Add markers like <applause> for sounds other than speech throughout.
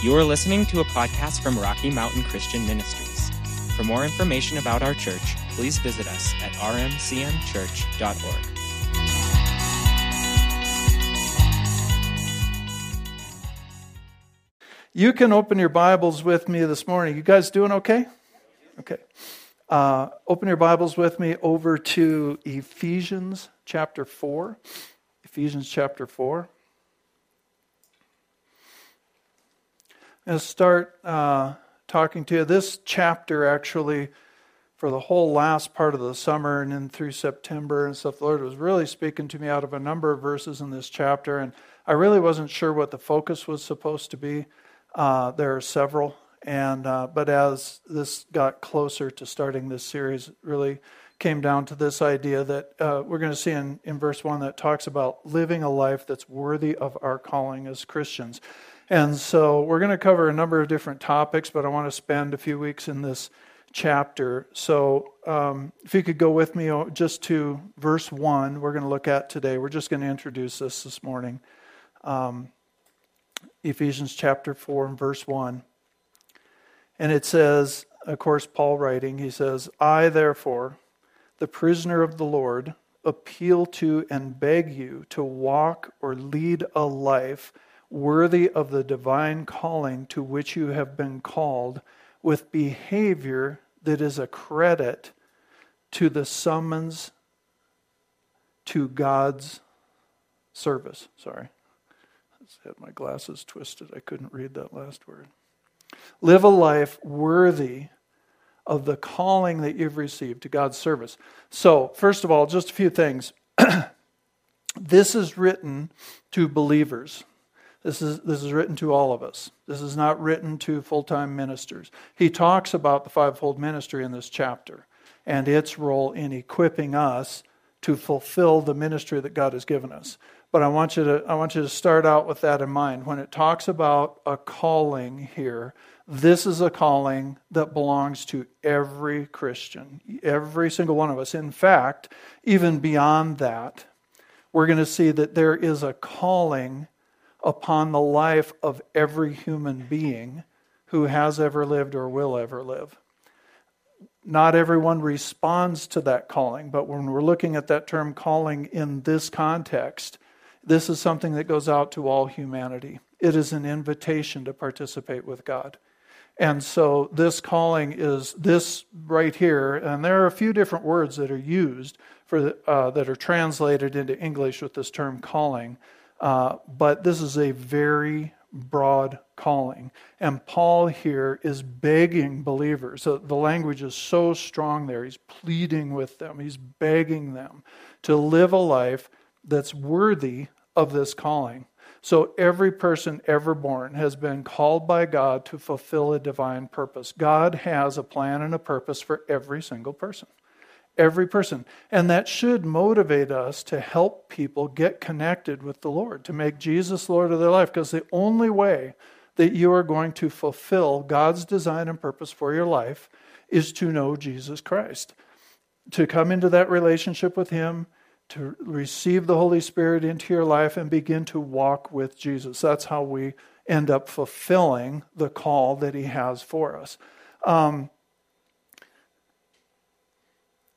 You are listening to a podcast from Rocky Mountain Christian Ministries. For more information about our church, please visit us at rmcmchurch.org. You can open your Bibles with me this morning. You guys doing okay? Okay. Uh, open your Bibles with me over to Ephesians chapter 4. Ephesians chapter 4. To start uh, talking to you. This chapter, actually, for the whole last part of the summer and then through September and stuff, the Lord was really speaking to me out of a number of verses in this chapter, and I really wasn't sure what the focus was supposed to be. Uh, there are several, and uh, but as this got closer to starting this series, it really came down to this idea that uh, we're going to see in, in verse 1 that talks about living a life that's worthy of our calling as Christians. And so we're going to cover a number of different topics, but I want to spend a few weeks in this chapter. So um, if you could go with me just to verse 1, we're going to look at today. We're just going to introduce this this morning. Um, Ephesians chapter 4 and verse 1. And it says, of course, Paul writing, he says, I therefore, the prisoner of the Lord, appeal to and beg you to walk or lead a life worthy of the divine calling to which you have been called, with behavior that is a credit to the summons to God's service. Sorry. I had my glasses twisted. I couldn't read that last word. Live a life worthy of the calling that you've received to God's service. So, first of all, just a few things. <clears throat> this is written to believers. This is, this is written to all of us. This is not written to full time ministers. He talks about the fivefold ministry in this chapter and its role in equipping us to fulfill the ministry that God has given us. But I want you to, I want you to start out with that in mind. When it talks about a calling here, this is a calling that belongs to every Christian, every single one of us. In fact, even beyond that, we're going to see that there is a calling upon the life of every human being who has ever lived or will ever live. Not everyone responds to that calling, but when we're looking at that term calling in this context, this is something that goes out to all humanity. It is an invitation to participate with God. And so this calling is this right here, and there are a few different words that are used for uh, that are translated into English with this term calling. Uh, but this is a very broad calling. And Paul here is begging believers. So the language is so strong there. He's pleading with them, he's begging them to live a life that's worthy of this calling. So every person ever born has been called by God to fulfill a divine purpose. God has a plan and a purpose for every single person every person. And that should motivate us to help people get connected with the Lord, to make Jesus Lord of their life, because the only way that you are going to fulfill God's design and purpose for your life is to know Jesus Christ, to come into that relationship with Him. To receive the Holy Spirit into your life and begin to walk with Jesus. That's how we end up fulfilling the call that He has for us. Um,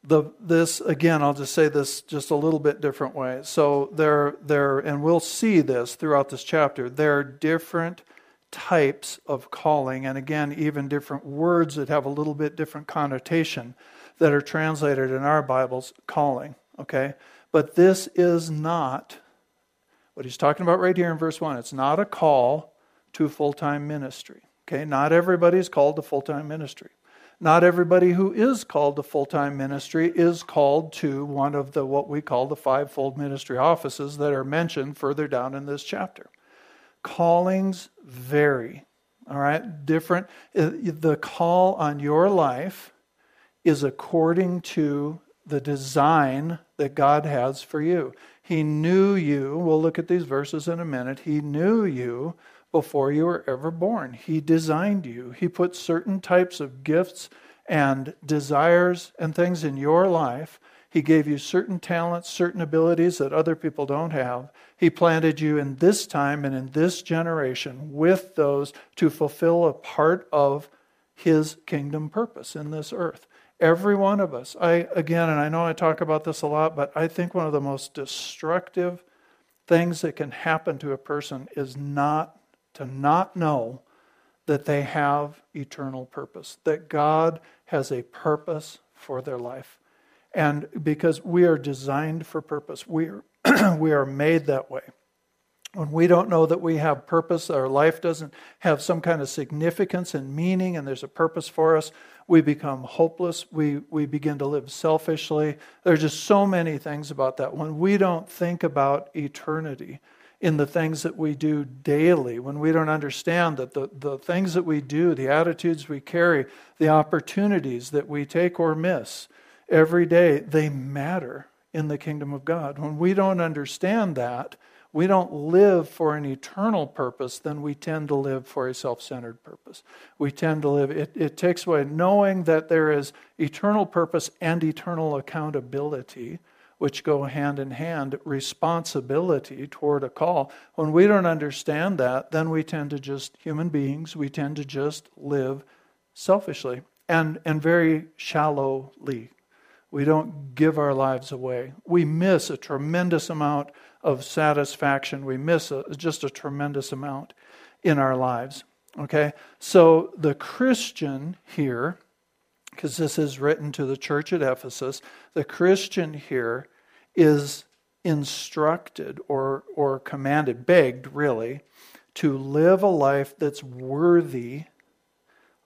the this again i'll just say this just a little bit different way. So there there and we'll see this throughout this chapter. There are different types of calling and again even different words that have a little bit different connotation that are translated in our bibles calling okay? But this is not what he's talking about right here in verse 1 it's not a call to full-time ministry okay? Not everybody's called to full-time ministry not everybody who is called to full time ministry is called to one of the what we call the fivefold ministry offices that are mentioned further down in this chapter. Callings vary. All right, different. Uh, the call on your life is according to the design that God has for you. He knew you. We'll look at these verses in a minute. He knew you before you were ever born. He designed you, He put certain types of gifts and desires and things in your life. He gave you certain talents, certain abilities that other people don't have. He planted you in this time and in this generation with those to fulfill a part of His kingdom purpose in this earth. Every one of us. I again, and I know I talk about this a lot, but I think one of the most destructive things that can happen to a person is not to not know that they have eternal purpose, that God has a purpose for their life. And because we are designed for purpose, we are, <clears throat> we are made that way. When we don't know that we have purpose, our life doesn't have some kind of significance and meaning, and there's a purpose for us, we become hopeless. We, we begin to live selfishly. There's just so many things about that. When we don't think about eternity, in the things that we do daily, when we don't understand that the, the things that we do, the attitudes we carry, the opportunities that we take or miss every day, they matter in the kingdom of God. When we don't understand that, we don't live for an eternal purpose, then we tend to live for a self centered purpose. We tend to live, it, it takes away knowing that there is eternal purpose and eternal accountability which go hand in hand, responsibility toward a call. When we don't understand that, then we tend to just, human beings, we tend to just live selfishly and, and very shallowly. We don't give our lives away. We miss a tremendous amount of satisfaction. We miss a, just a tremendous amount in our lives. Okay? So the Christian here, because this is written to the church at Ephesus, the Christian here is instructed or, or commanded, begged really, to live a life that's worthy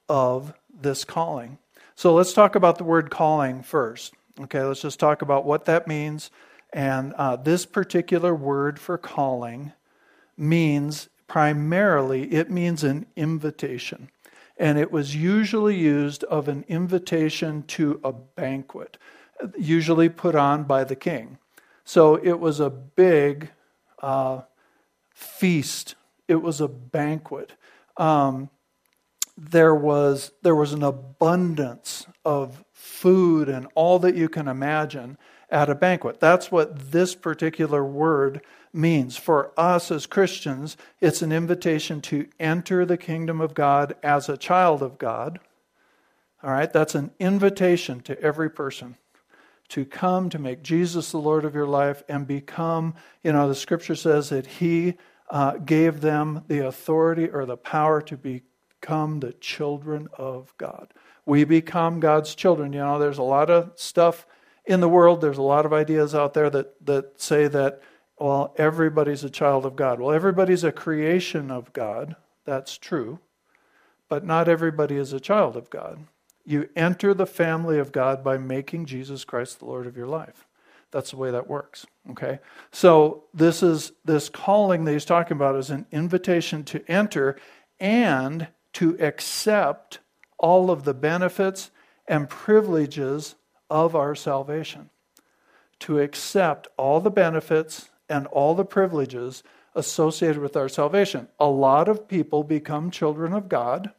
of this calling. So let's talk about the word calling first. Okay, let's just talk about what that means. And uh, this particular word for calling means primarily, it means an invitation. And it was usually used of an invitation to a banquet usually put on by the king. So it was a big uh, feast. It was a banquet. Um, there was there was an abundance of food and all that you can imagine at a banquet. That's what this particular word means. For us as Christians, it's an invitation to enter the kingdom of God as a child of God. All right, that's an invitation to every person to come to make Jesus the Lord of your life and become, you know, the scripture says that He uh, gave them the authority or the power to become the children of God. We become God's children. You know, there's a lot of stuff in the world, there's a lot of ideas out there that, that say that, well, everybody's a child of God. Well, everybody's a creation of God. That's true. But not everybody is a child of God. You enter the family of God by making Jesus Christ the Lord of your life. That's the way that works. Okay? So this is this calling that he's talking about is an invitation to enter and to accept all of the benefits and privileges of our salvation. To accept all the benefits and all the privileges associated with our salvation. A lot of people become children of God,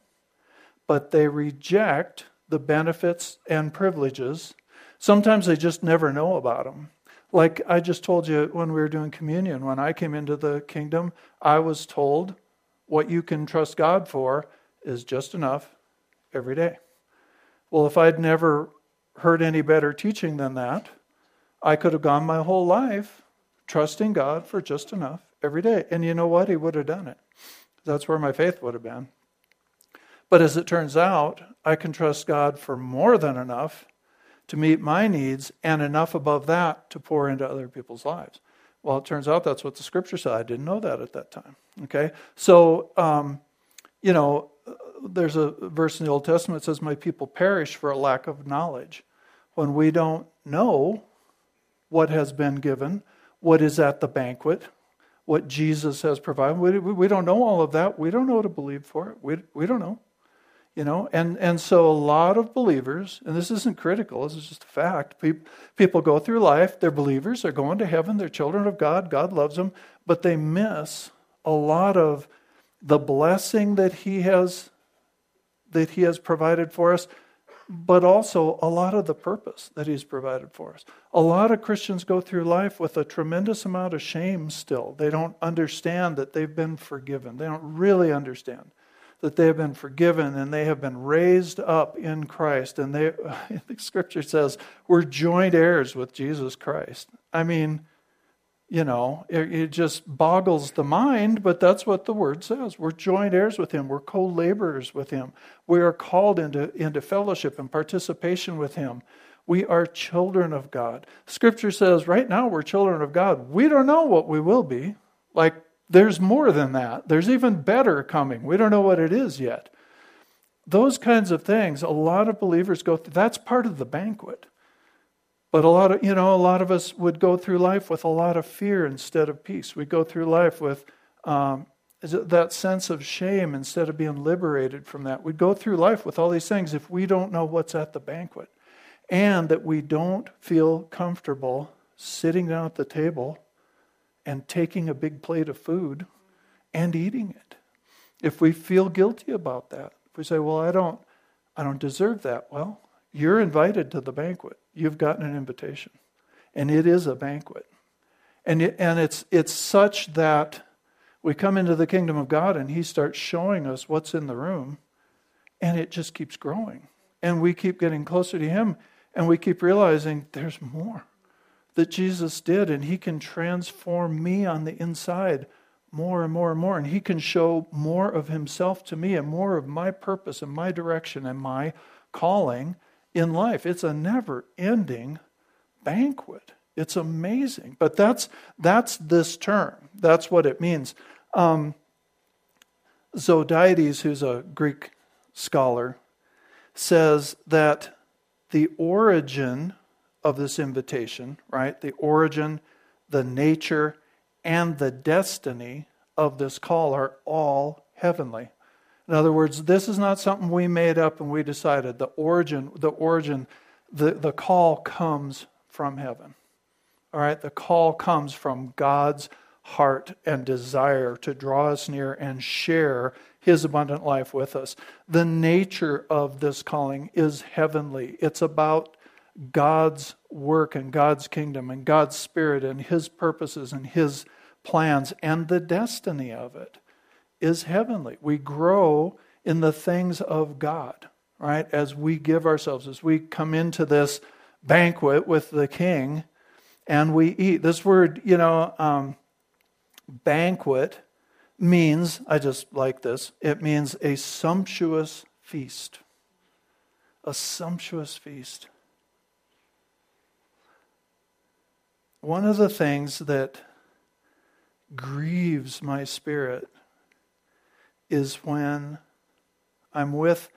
but they reject the benefits and privileges. Sometimes they just never know about them. Like I just told you when we were doing communion, when I came into the kingdom, I was told what you can trust God for is just enough every day. Well, if I'd never heard any better teaching than that, I could have gone my whole life trusting God for just enough every day. And you know what? He would have done it. That's where my faith would have been. But as it turns out, I can trust God for more than enough to meet my needs and enough above that to pour into other people's lives. Well, it turns out that's what the scripture said. I didn't know that at that time. Okay? So, um, you know, there's a verse in the Old Testament that says, My people perish for a lack of knowledge. When we don't know what has been given, what is at the banquet, what Jesus has provided, we, we don't know all of that. We don't know what to believe for it. We, we don't know. You know, and, and so a lot of believers, and this isn't critical, this is just a fact. People, people go through life, they're believers, they're going to heaven, they're children of God, God loves them, but they miss a lot of the blessing that He has that He has provided for us but also a lot of the purpose that He's provided for us. A lot of Christians go through life with a tremendous amount of shame still. They don't understand that they've been forgiven, they don't really understand that they have been forgiven and they have been raised up in Christ. And they, <laughs> the scripture says, we're joint heirs with Jesus Christ. I mean, you know, it, it, just boggles the mind, but that's what the word says. We're joint heirs with him. We're co-laborers with him. We are called into, into fellowship and participation with him. We are children of God. Scripture says right now we're children of God. We don't know what we will be. Like there's more than that. There's even better coming. We don't know what it is yet. Those kinds of things, a lot of believers go through. That's part of the banquet. But a lot of, you know, a lot of us would go through life with a lot of fear instead of peace. We go through life with um, that sense of shame instead of being liberated from that. We go through life with all these things if we don't know what's at the banquet and that we don't feel comfortable sitting down at the table and taking a big plate of food and eating it. If we feel guilty about that, if we say, "Well, I don't I don't deserve that." Well, you're invited to the banquet. You've gotten an invitation. And it is a banquet. And it, and it's it's such that we come into the kingdom of God and he starts showing us what's in the room and it just keeps growing. And we keep getting closer to him and we keep realizing there's more that Jesus did, and He can transform me on the inside more and more and more. And He can show more of Himself to me and more of my purpose and my direction and my calling in life. It's a never ending banquet. It's amazing. But that's, that's this term, that's what it means. Um, who's a Greek scholar, says that the origin of this invitation, right? The origin, the nature, and the destiny of this call are all heavenly. In other words, this is not something we made up and we decided. The origin, the origin, the, the call comes from heaven. All right, the call comes from God's heart and desire to draw us near and share his abundant life with us. The nature of this calling is heavenly. It's about God's work and God's kingdom and God's spirit and his purposes and his plans and the destiny of it is heavenly. We grow in the things of God, right? As we give ourselves, as we come into this banquet with the king and we eat. This word, you know, um, banquet means, I just like this, it means a sumptuous feast. A sumptuous feast. One of the things that grieves my spirit is when I'm with,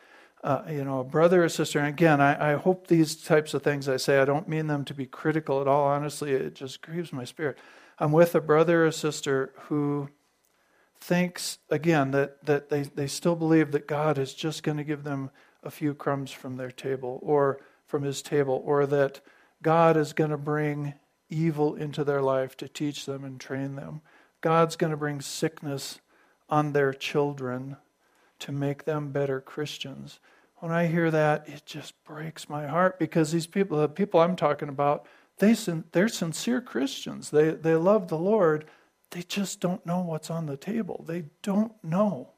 uh, you know, a brother or sister. And again, I, I hope these types of things I say, I don't mean them to be critical at all. Honestly, it just grieves my spirit. I'm with a brother or sister who thinks, again, that, that they, they still believe that God is just going to give them a few crumbs from their table or from his table, or that God is going to bring evil into their life to teach them and train them. God's going to bring sickness on their children to make them better Christians. When I hear that, it just breaks my heart because these people, the people I'm talking about, they, they're sincere Christians. They, they love the Lord. They just don't know what's on the table. They don't know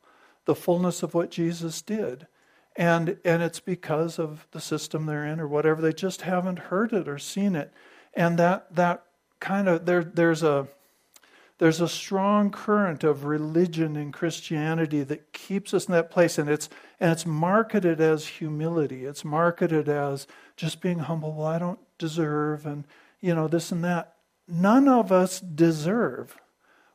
the fullness of what Jesus did. And, and it's because of the system they're in or whatever. They just haven't heard it or seen it and that that kind of there there's a there's a strong current of religion and Christianity that keeps us in that place. And it's and it's marketed as humility. It's marketed as just being humble. Well I don't deserve and you know this and that. None of us deserve.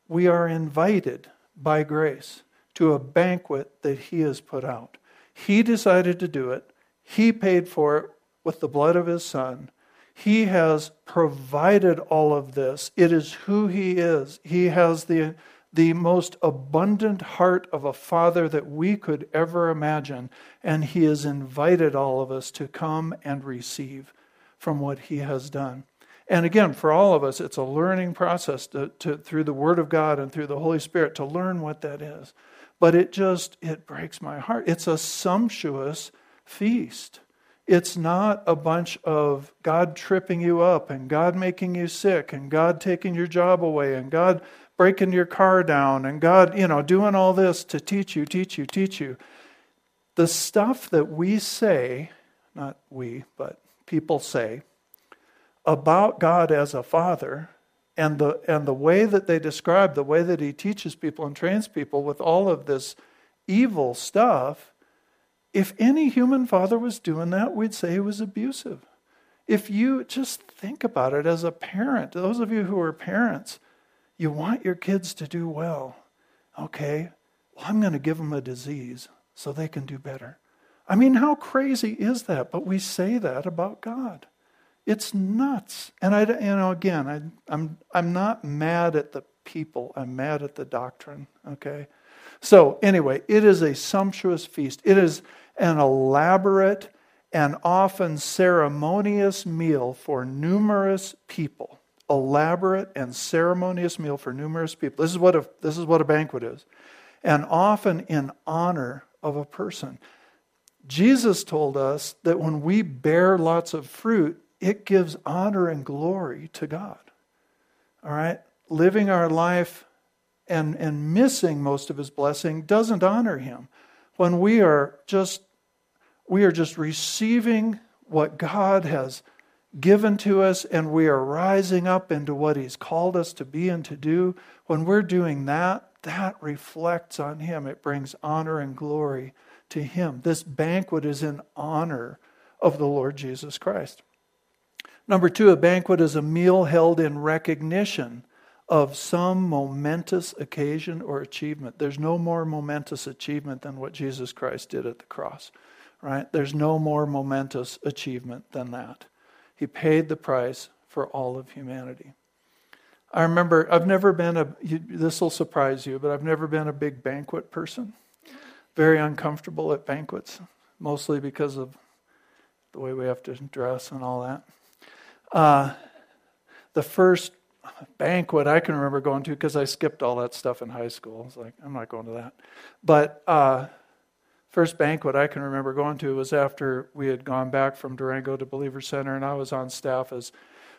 We are invited by grace to a banquet that he has put out. He decided to do it. He paid for it with the blood of his son he has provided all of this. It is who He is. He has the, the most abundant heart of a father that we could ever imagine. And He has invited all of us to come and receive from what He has done. And again, for all of us, it's a learning process to, to, through the Word of God and through the Holy Spirit to learn what that is. But it just, it breaks my heart. It's a sumptuous feast. It's not a bunch of God tripping you up and God making you sick and God taking your job away and God breaking your car down and God, you know, doing all this to teach you, teach you, teach you. The stuff that we say, not we, but people say, about God as a father and the, and the way that they describe, the way that he teaches people and trains people with all of this evil stuff, if any human father was doing that, we'd say he was abusive. If you just think about it as a parent, those of you who are parents, you want your kids to do well. Okay, well, I'm going to give them a disease so they can do better. I mean, how crazy is that? But we say that about God. It's nuts. And I, you know, again, I, I'm, I'm not mad at the people. I'm mad at the doctrine. Okay. So anyway, it is a sumptuous feast. It is an elaborate and often ceremonious meal for numerous people. Elaborate and ceremonious meal for numerous people. This is what a, this is what a banquet is. And often in honor of a person. Jesus told us that when we bear lots of fruit, it gives honor and glory to God. All right? Living our life and, and missing most of his blessing doesn't honor him. When we are just we are just receiving what God has given to us and we are rising up into what he's called us to be and to do, when we're doing that, that reflects on him. It brings honor and glory to him. This banquet is in honor of the Lord Jesus Christ. Number two, a banquet is a meal held in recognition of some momentous occasion or achievement. There's no more momentous achievement than what Jesus Christ did at the cross, right? There's no more momentous achievement than that. He paid the price for all of humanity. I remember, I've never been a, this will surprise you, but I've never been a big banquet person. Very uncomfortable at banquets, mostly because of the way we have to dress and all that. Uh, the first banquet I can remember going to, because I skipped all that stuff in high school. I was like, I'm not going to that. But uh, first banquet I can remember going to was after we had gone back from Durango to Believer Center, and I was on staff as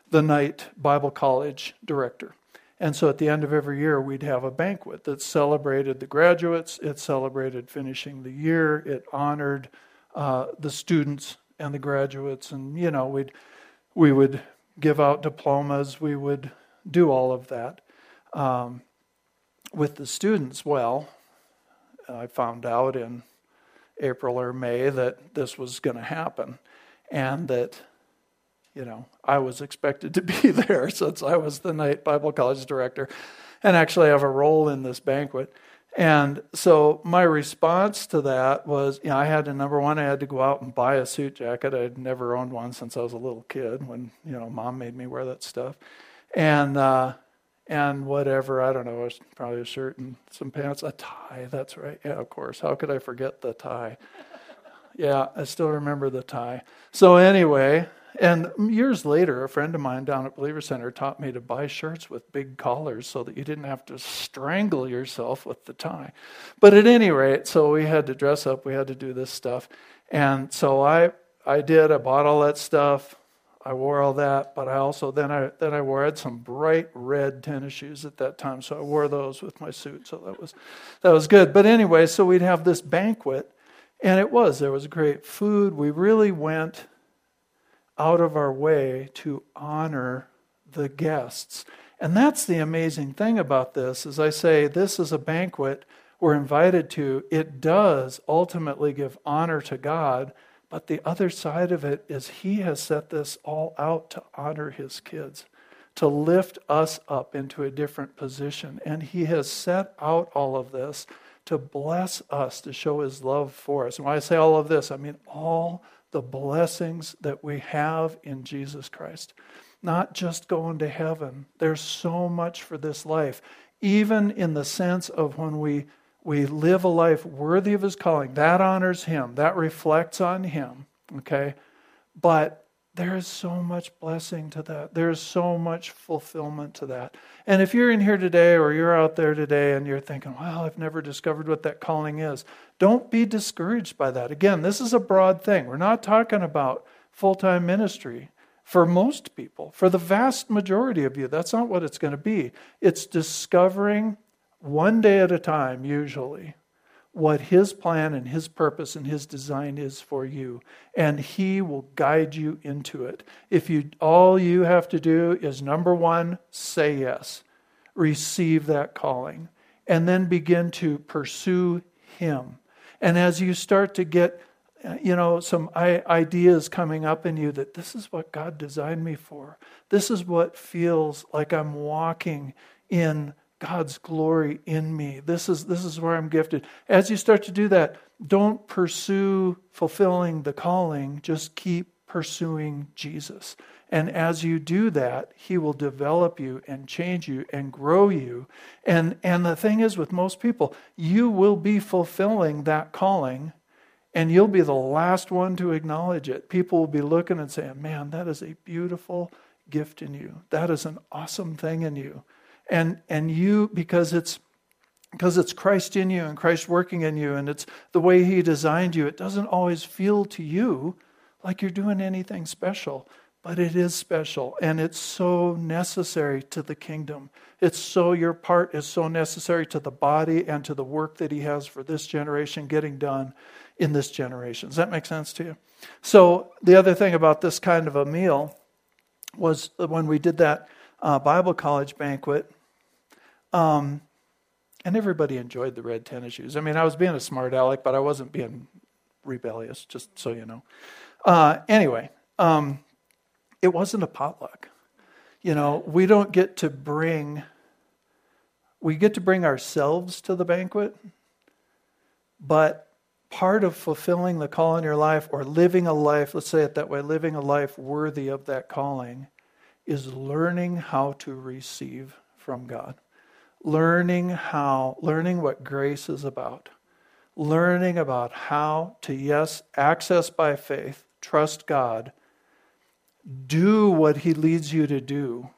the night Bible college director. And so at the end of every year, we'd have a banquet that celebrated the graduates, it celebrated finishing the year, it honored uh, the students and the graduates, and you know, we'd we would give out diplomas, we would do all of that. Um, with the students, well, I found out in April or May that this was going to happen and that, you know, I was expected to <laughs> be there since I was the night Bible college director and actually have a role in this banquet. And so my response to that was, you know, I had to number one, I had to go out and buy a suit jacket. I'd never owned one since I was a little kid when, you know, mom made me wear that stuff. And uh and whatever, I don't know, probably a shirt and some pants, a tie, that's right. Yeah, of course. How could I forget the tie? <laughs> Yeah, I still remember the tie. So anyway, and years later, a friend of mine down at Believer Center taught me to buy shirts with big collars so that you didn't have to strangle yourself with the tie. But at any rate, so we had to dress up, we had to do this stuff. And so I I did, I bought all that stuff. I wore all that, but I also then I then I wore I had some bright red tennis shoes at that time, so I wore those with my suit. So that was that was good. But anyway, so we'd have this banquet, and it was there was great food. We really went out of our way to honor the guests. And that's the amazing thing about this. As I say, this is a banquet we're invited to. It does ultimately give honor to God, but the other side of it is He has set this all out to honor His kids, to lift us up into a different position. And He has set out all of this to bless us, to show His love for us. And when I say all of this, I mean all the blessings that we have in Jesus Christ. Not just going to heaven. There's so much for this life, even in the sense of when we, we live a life worthy of his calling. That honors him, that reflects on him. Okay? But There is so much blessing to that. There is so much fulfillment to that. And if you're in here today or you're out there today and you're thinking, well, I've never discovered what that calling is, don't be discouraged by that. Again, this is a broad thing. We're not talking about full time ministry for most people. For the vast majority of you, that's not what it's going to be. It's discovering one day at a time, usually, what His plan and His purpose and His design is for you, and He will guide you into it. If you all you have to do is number one, say yes, receive that calling, and then begin to pursue Him. And as you start to get uh, you know, some ideas coming up in you that this is what God designed me for. This is what feels like I'm walking in God's glory in me. This is, this is where I'm gifted. As you start to do that, don't pursue fulfilling the calling, just keep pursuing Jesus. And as you do that, he will develop you and change you and grow you. And, and the thing is, with most people, you will be fulfilling that calling and you'll be the last one to acknowledge it. People will be looking and saying, Man, that is a beautiful gift in you. That is an awesome thing in you and and you because it's because it's Christ in you and Christ working in you and it's the way he designed you it doesn't always feel to you like you're doing anything special but it is special and it's so necessary to the kingdom. It's so your part is so necessary to the body and to the work that he has for this generation getting done in this generation. Does that make sense to you? So the other thing about this kind of a meal was when we did that uh, bible college banquet um, and everybody enjoyed the red tennis shoes. I mean, I was being a smart aleck, but I wasn't being rebellious, just so you know. Uh, anyway, um, it wasn't a potluck. You know, we don't get to bring, we get to bring ourselves to the banquet, but part of fulfilling the call in your life or living a life, let's say it that way, living a life worthy of that calling is learning how to receive from God learning how, learning what grace is about, learning about how to, yes, access by faith, trust God, do what He leads you to do,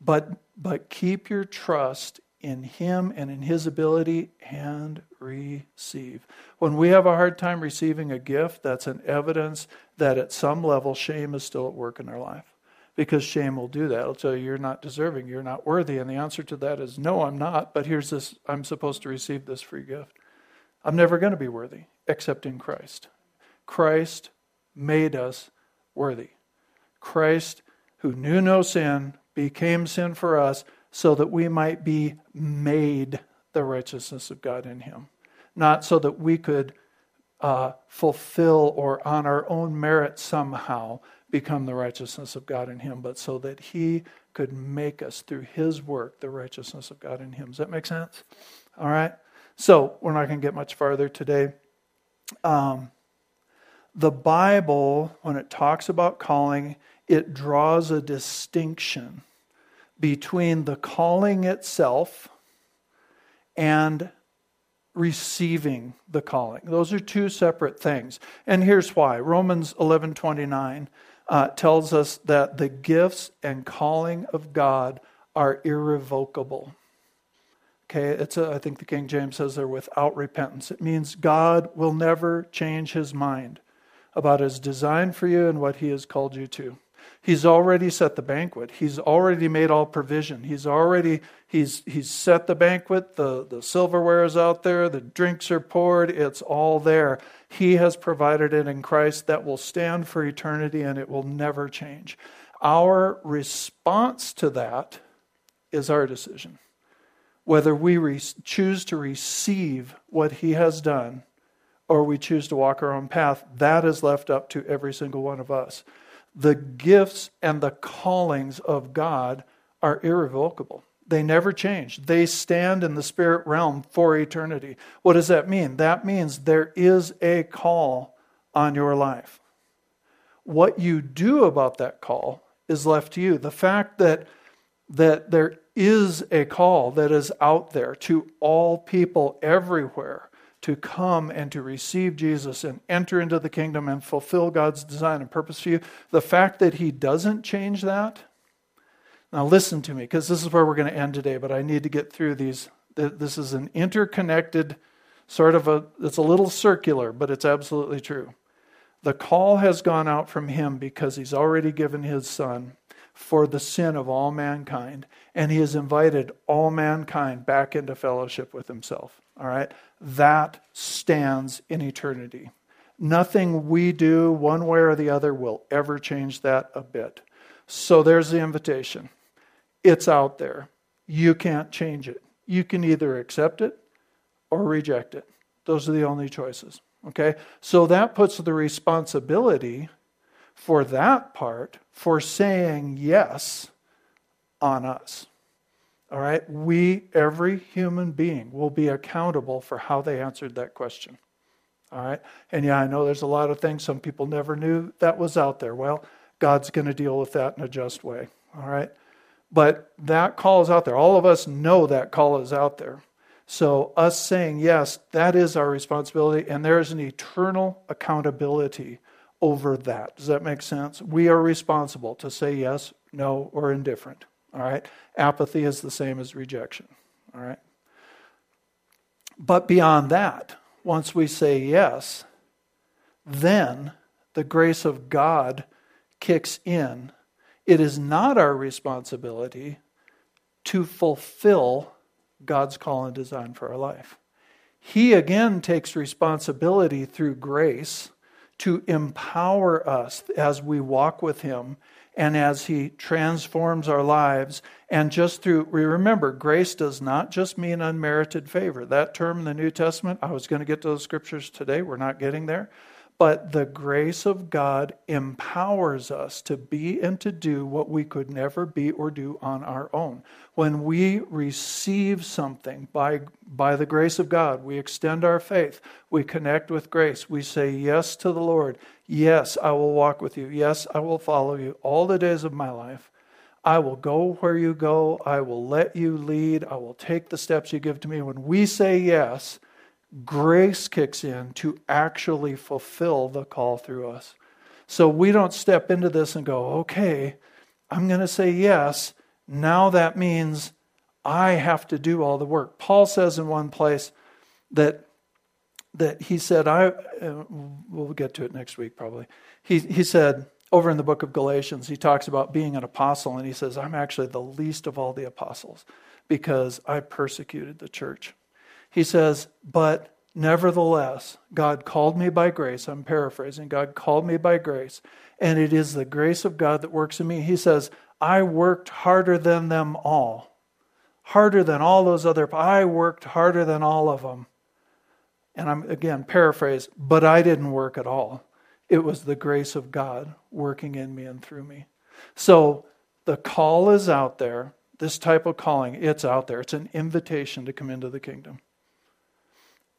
but, but keep your trust in Him and in His ability and receive. When we have a hard time receiving a gift, that's an evidence that at some level shame is still at work in our life because shame will do that. It'll tell you you're not deserving, you're not worthy. And the answer to that is no, I'm not, but here's this I'm supposed to receive this free gift. I'm never going to be worthy except in Christ. Christ made us worthy. Christ, who knew no sin, became sin for us so that we might be made the righteousness of God in him. Not so that we could uh, fulfill or on our own merit somehow become the righteousness of God in him, but so that he could make us through his work the righteousness of God in him. Does that make sense? All right. So we're not going to get much farther today. Um, the Bible, when it talks about calling, it draws a distinction between the calling itself and receiving the calling. Those are two separate things. And here's why. Romans 11:29 uh, tells us that the gifts and calling of God are irrevocable. Okay, it's a, I think the King James says they're without repentance. It means God will never change his mind about his design for you and what he has called you to. He's already set the banquet. He's already made all provision. He's already he's he's set the banquet. The the silverware is out there. The drinks are poured. It's all there. He has provided it in Christ that will stand for eternity and it will never change. Our response to that is our decision. Whether we re- choose to receive what He has done or we choose to walk our own path, that is left up to every single one of us the gifts and the callings of God are irrevocable. They never change. They stand in the spirit realm for eternity. What does that mean? That means there is a call on your life. What you do about that call is left to you. The fact that that there is a call that is out there to all people everywhere to come and to receive Jesus and enter into the kingdom and fulfill God's design and purpose for you, the fact that He doesn't change that. Now, listen to me, because this is where we're going to end today, but I need to get through these. This is an interconnected sort of a, it's a little circular, but it's absolutely true. The call has gone out from Him because He's already given His Son for the sin of all mankind, and He has invited all mankind back into fellowship with Himself. All right? That stands in eternity. Nothing we do, one way or the other, will ever change that a bit. So there's the invitation. It's out there. You can't change it. You can either accept it or reject it. Those are the only choices. Okay? So that puts the responsibility for that part, for saying yes, on us. All right? We, every human being, will be accountable for how they answered that question. All right? And yeah, I know there's a lot of things some people never knew that was out there. Well, God's going to deal with that in a just way. All right? But that call is out there. All of us know that call is out there. So, us saying yes, that is our responsibility, and there is an eternal accountability over that. Does that make sense? We are responsible to say yes, no, or indifferent. All right? Apathy is the same as rejection. All right? But beyond that, once we say yes, then the grace of God kicks in. It is not our responsibility to fulfill God's call and design for our life. He again takes responsibility through grace to empower us as we walk with Him and as He transforms our lives. And just through, we remember, grace does not just mean unmerited favor. That term in the New Testament, I was going to get to those scriptures today. We're not getting there. But the grace of God empowers us to be and to do what we could never be or do on our own. When we receive something by, by the grace of God, we extend our faith, we connect with grace, we say yes to the Lord. Yes, I will walk with you. Yes, I will follow you all the days of my life. I will go where you go. I will let you lead. I will take the steps you give to me. When we say yes, grace kicks in to actually fulfill the call through us. So we don't step into this and go, okay, I'm going to say yes. Now that means I have to do all the work. Paul says in one place that that he said, I uh, we'll get to it next week probably. He he said over in the book of Galatians, he talks about being an apostle, and he says, I'm actually the least of all the apostles because I persecuted the church. He says, But nevertheless, God called me by grace. I'm paraphrasing. God called me by grace. And it is the grace of God that works in me. He says, I worked harder than them all. Harder than all those other. I worked harder than all of them. And I'm again paraphrase, but I didn't work at all. It was the grace of God working in me and through me. So the call is out there. This type of calling, it's out there. It's an invitation to come into the kingdom.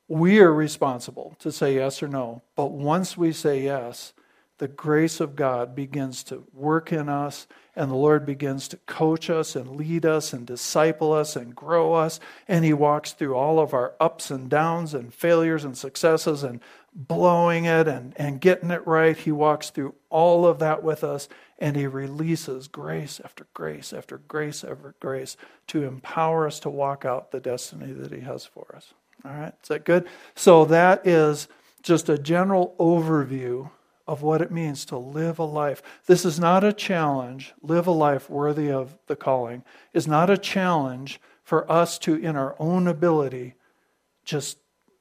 We are responsible to say yes or no. But once we say yes, the grace of God begins to work in us, and the Lord begins to coach us and lead us and disciple us and grow us. And He walks through all of our ups and downs and failures and successes and blowing it and, and getting it right. He walks through all of that with us, and He releases grace after grace after grace after grace to empower us to walk out the destiny that He has for us. All right, is that good? So that is just a general overview of what it means to live a life. This is not a challenge, live a life worthy of the calling, is not a challenge for us to, in our own ability, just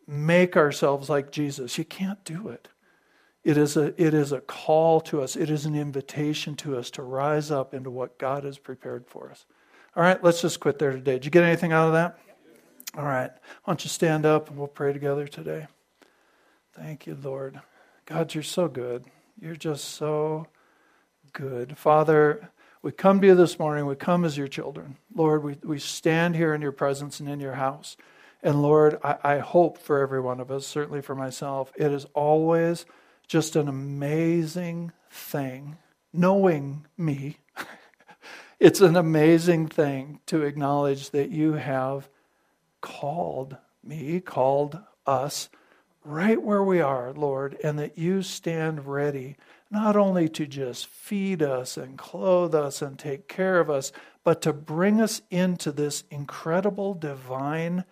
make ourselves like Jesus. You can't do it. It is, a, it is a call to us, it is an invitation to us to rise up into what God has prepared for us. All right, let's just quit there today. Did you get anything out of that? All right. Why don't you stand up and we'll pray together today? Thank you, Lord. God, you're so good. You're just so good. Father, we come to you this morning. We come as your children. Lord, we, we stand here in your presence and in your house. And Lord, I, I hope for every one of us, certainly for myself, it is always just an amazing thing knowing me. <laughs> it's an amazing thing to acknowledge that you have called me, called us right where we are, Lord, and that you stand ready not only to just feed us and clothe us and take care of us, but to bring us into this incredible divine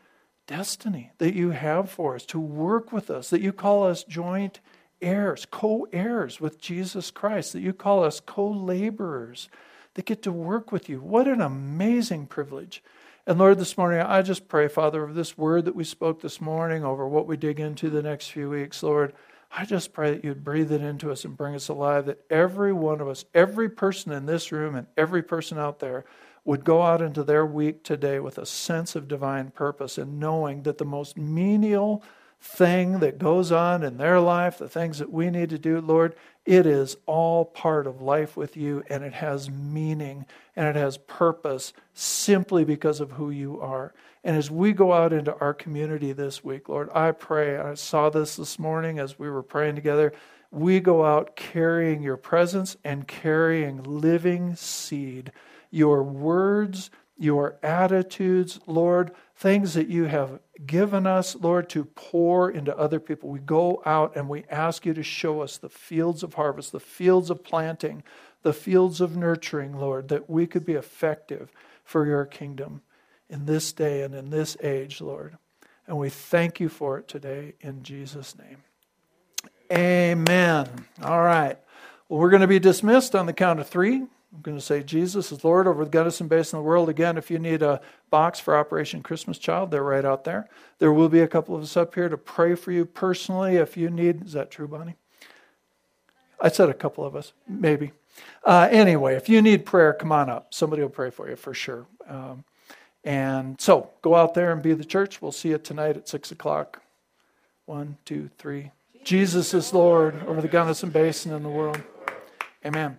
destiny that you have for us, to work with us, that you call us joint heirs, co heirs with Jesus Christ, that you call us co laborers that get to work with you. What an amazing privilege. And Lord, this morning, I just pray, Father, of this word that we spoke this morning over what we dig into the next few weeks, Lord. I just pray that you'd breathe it into us and bring us alive, that every one of us, every person in this room and every person out there would go out into their week today with a sense of divine purpose and knowing that the most menial thing that goes on in their life, the things that we need to do, Lord, it is all part of life with you and it has meaning and it has purpose simply because of who you are. And as we go out into our community this week, Lord, I pray, I saw this this morning as we were praying together. We go out carrying your presence and carrying living seed, your words, your attitudes, Lord, things that you have given us, Lord, to pour into other people. We go out and we ask you to show us the fields of harvest, the fields of planting, the fields of nurturing, Lord, that we could be effective for your kingdom in this day and in this age, Lord. And we thank you for it today in Jesus' name. Amen. All right. Well, we're going to be dismissed on the count of three. I'm going to say Jesus is Lord over the Gunnison Basin of the world. Again, if you need a box for Operation Christmas Child, they're right out there. There will be a couple of us up here to pray for you personally if you need. Is that true, Bonnie? I said a couple of us, maybe. Uh, anyway, if you need prayer, come on up. Somebody will pray for you for sure. Um, and so go out there and be the church. We'll see you tonight at 6 o'clock. One, two, three. Jesus is Lord over the Gunnison Basin and the world. Amen.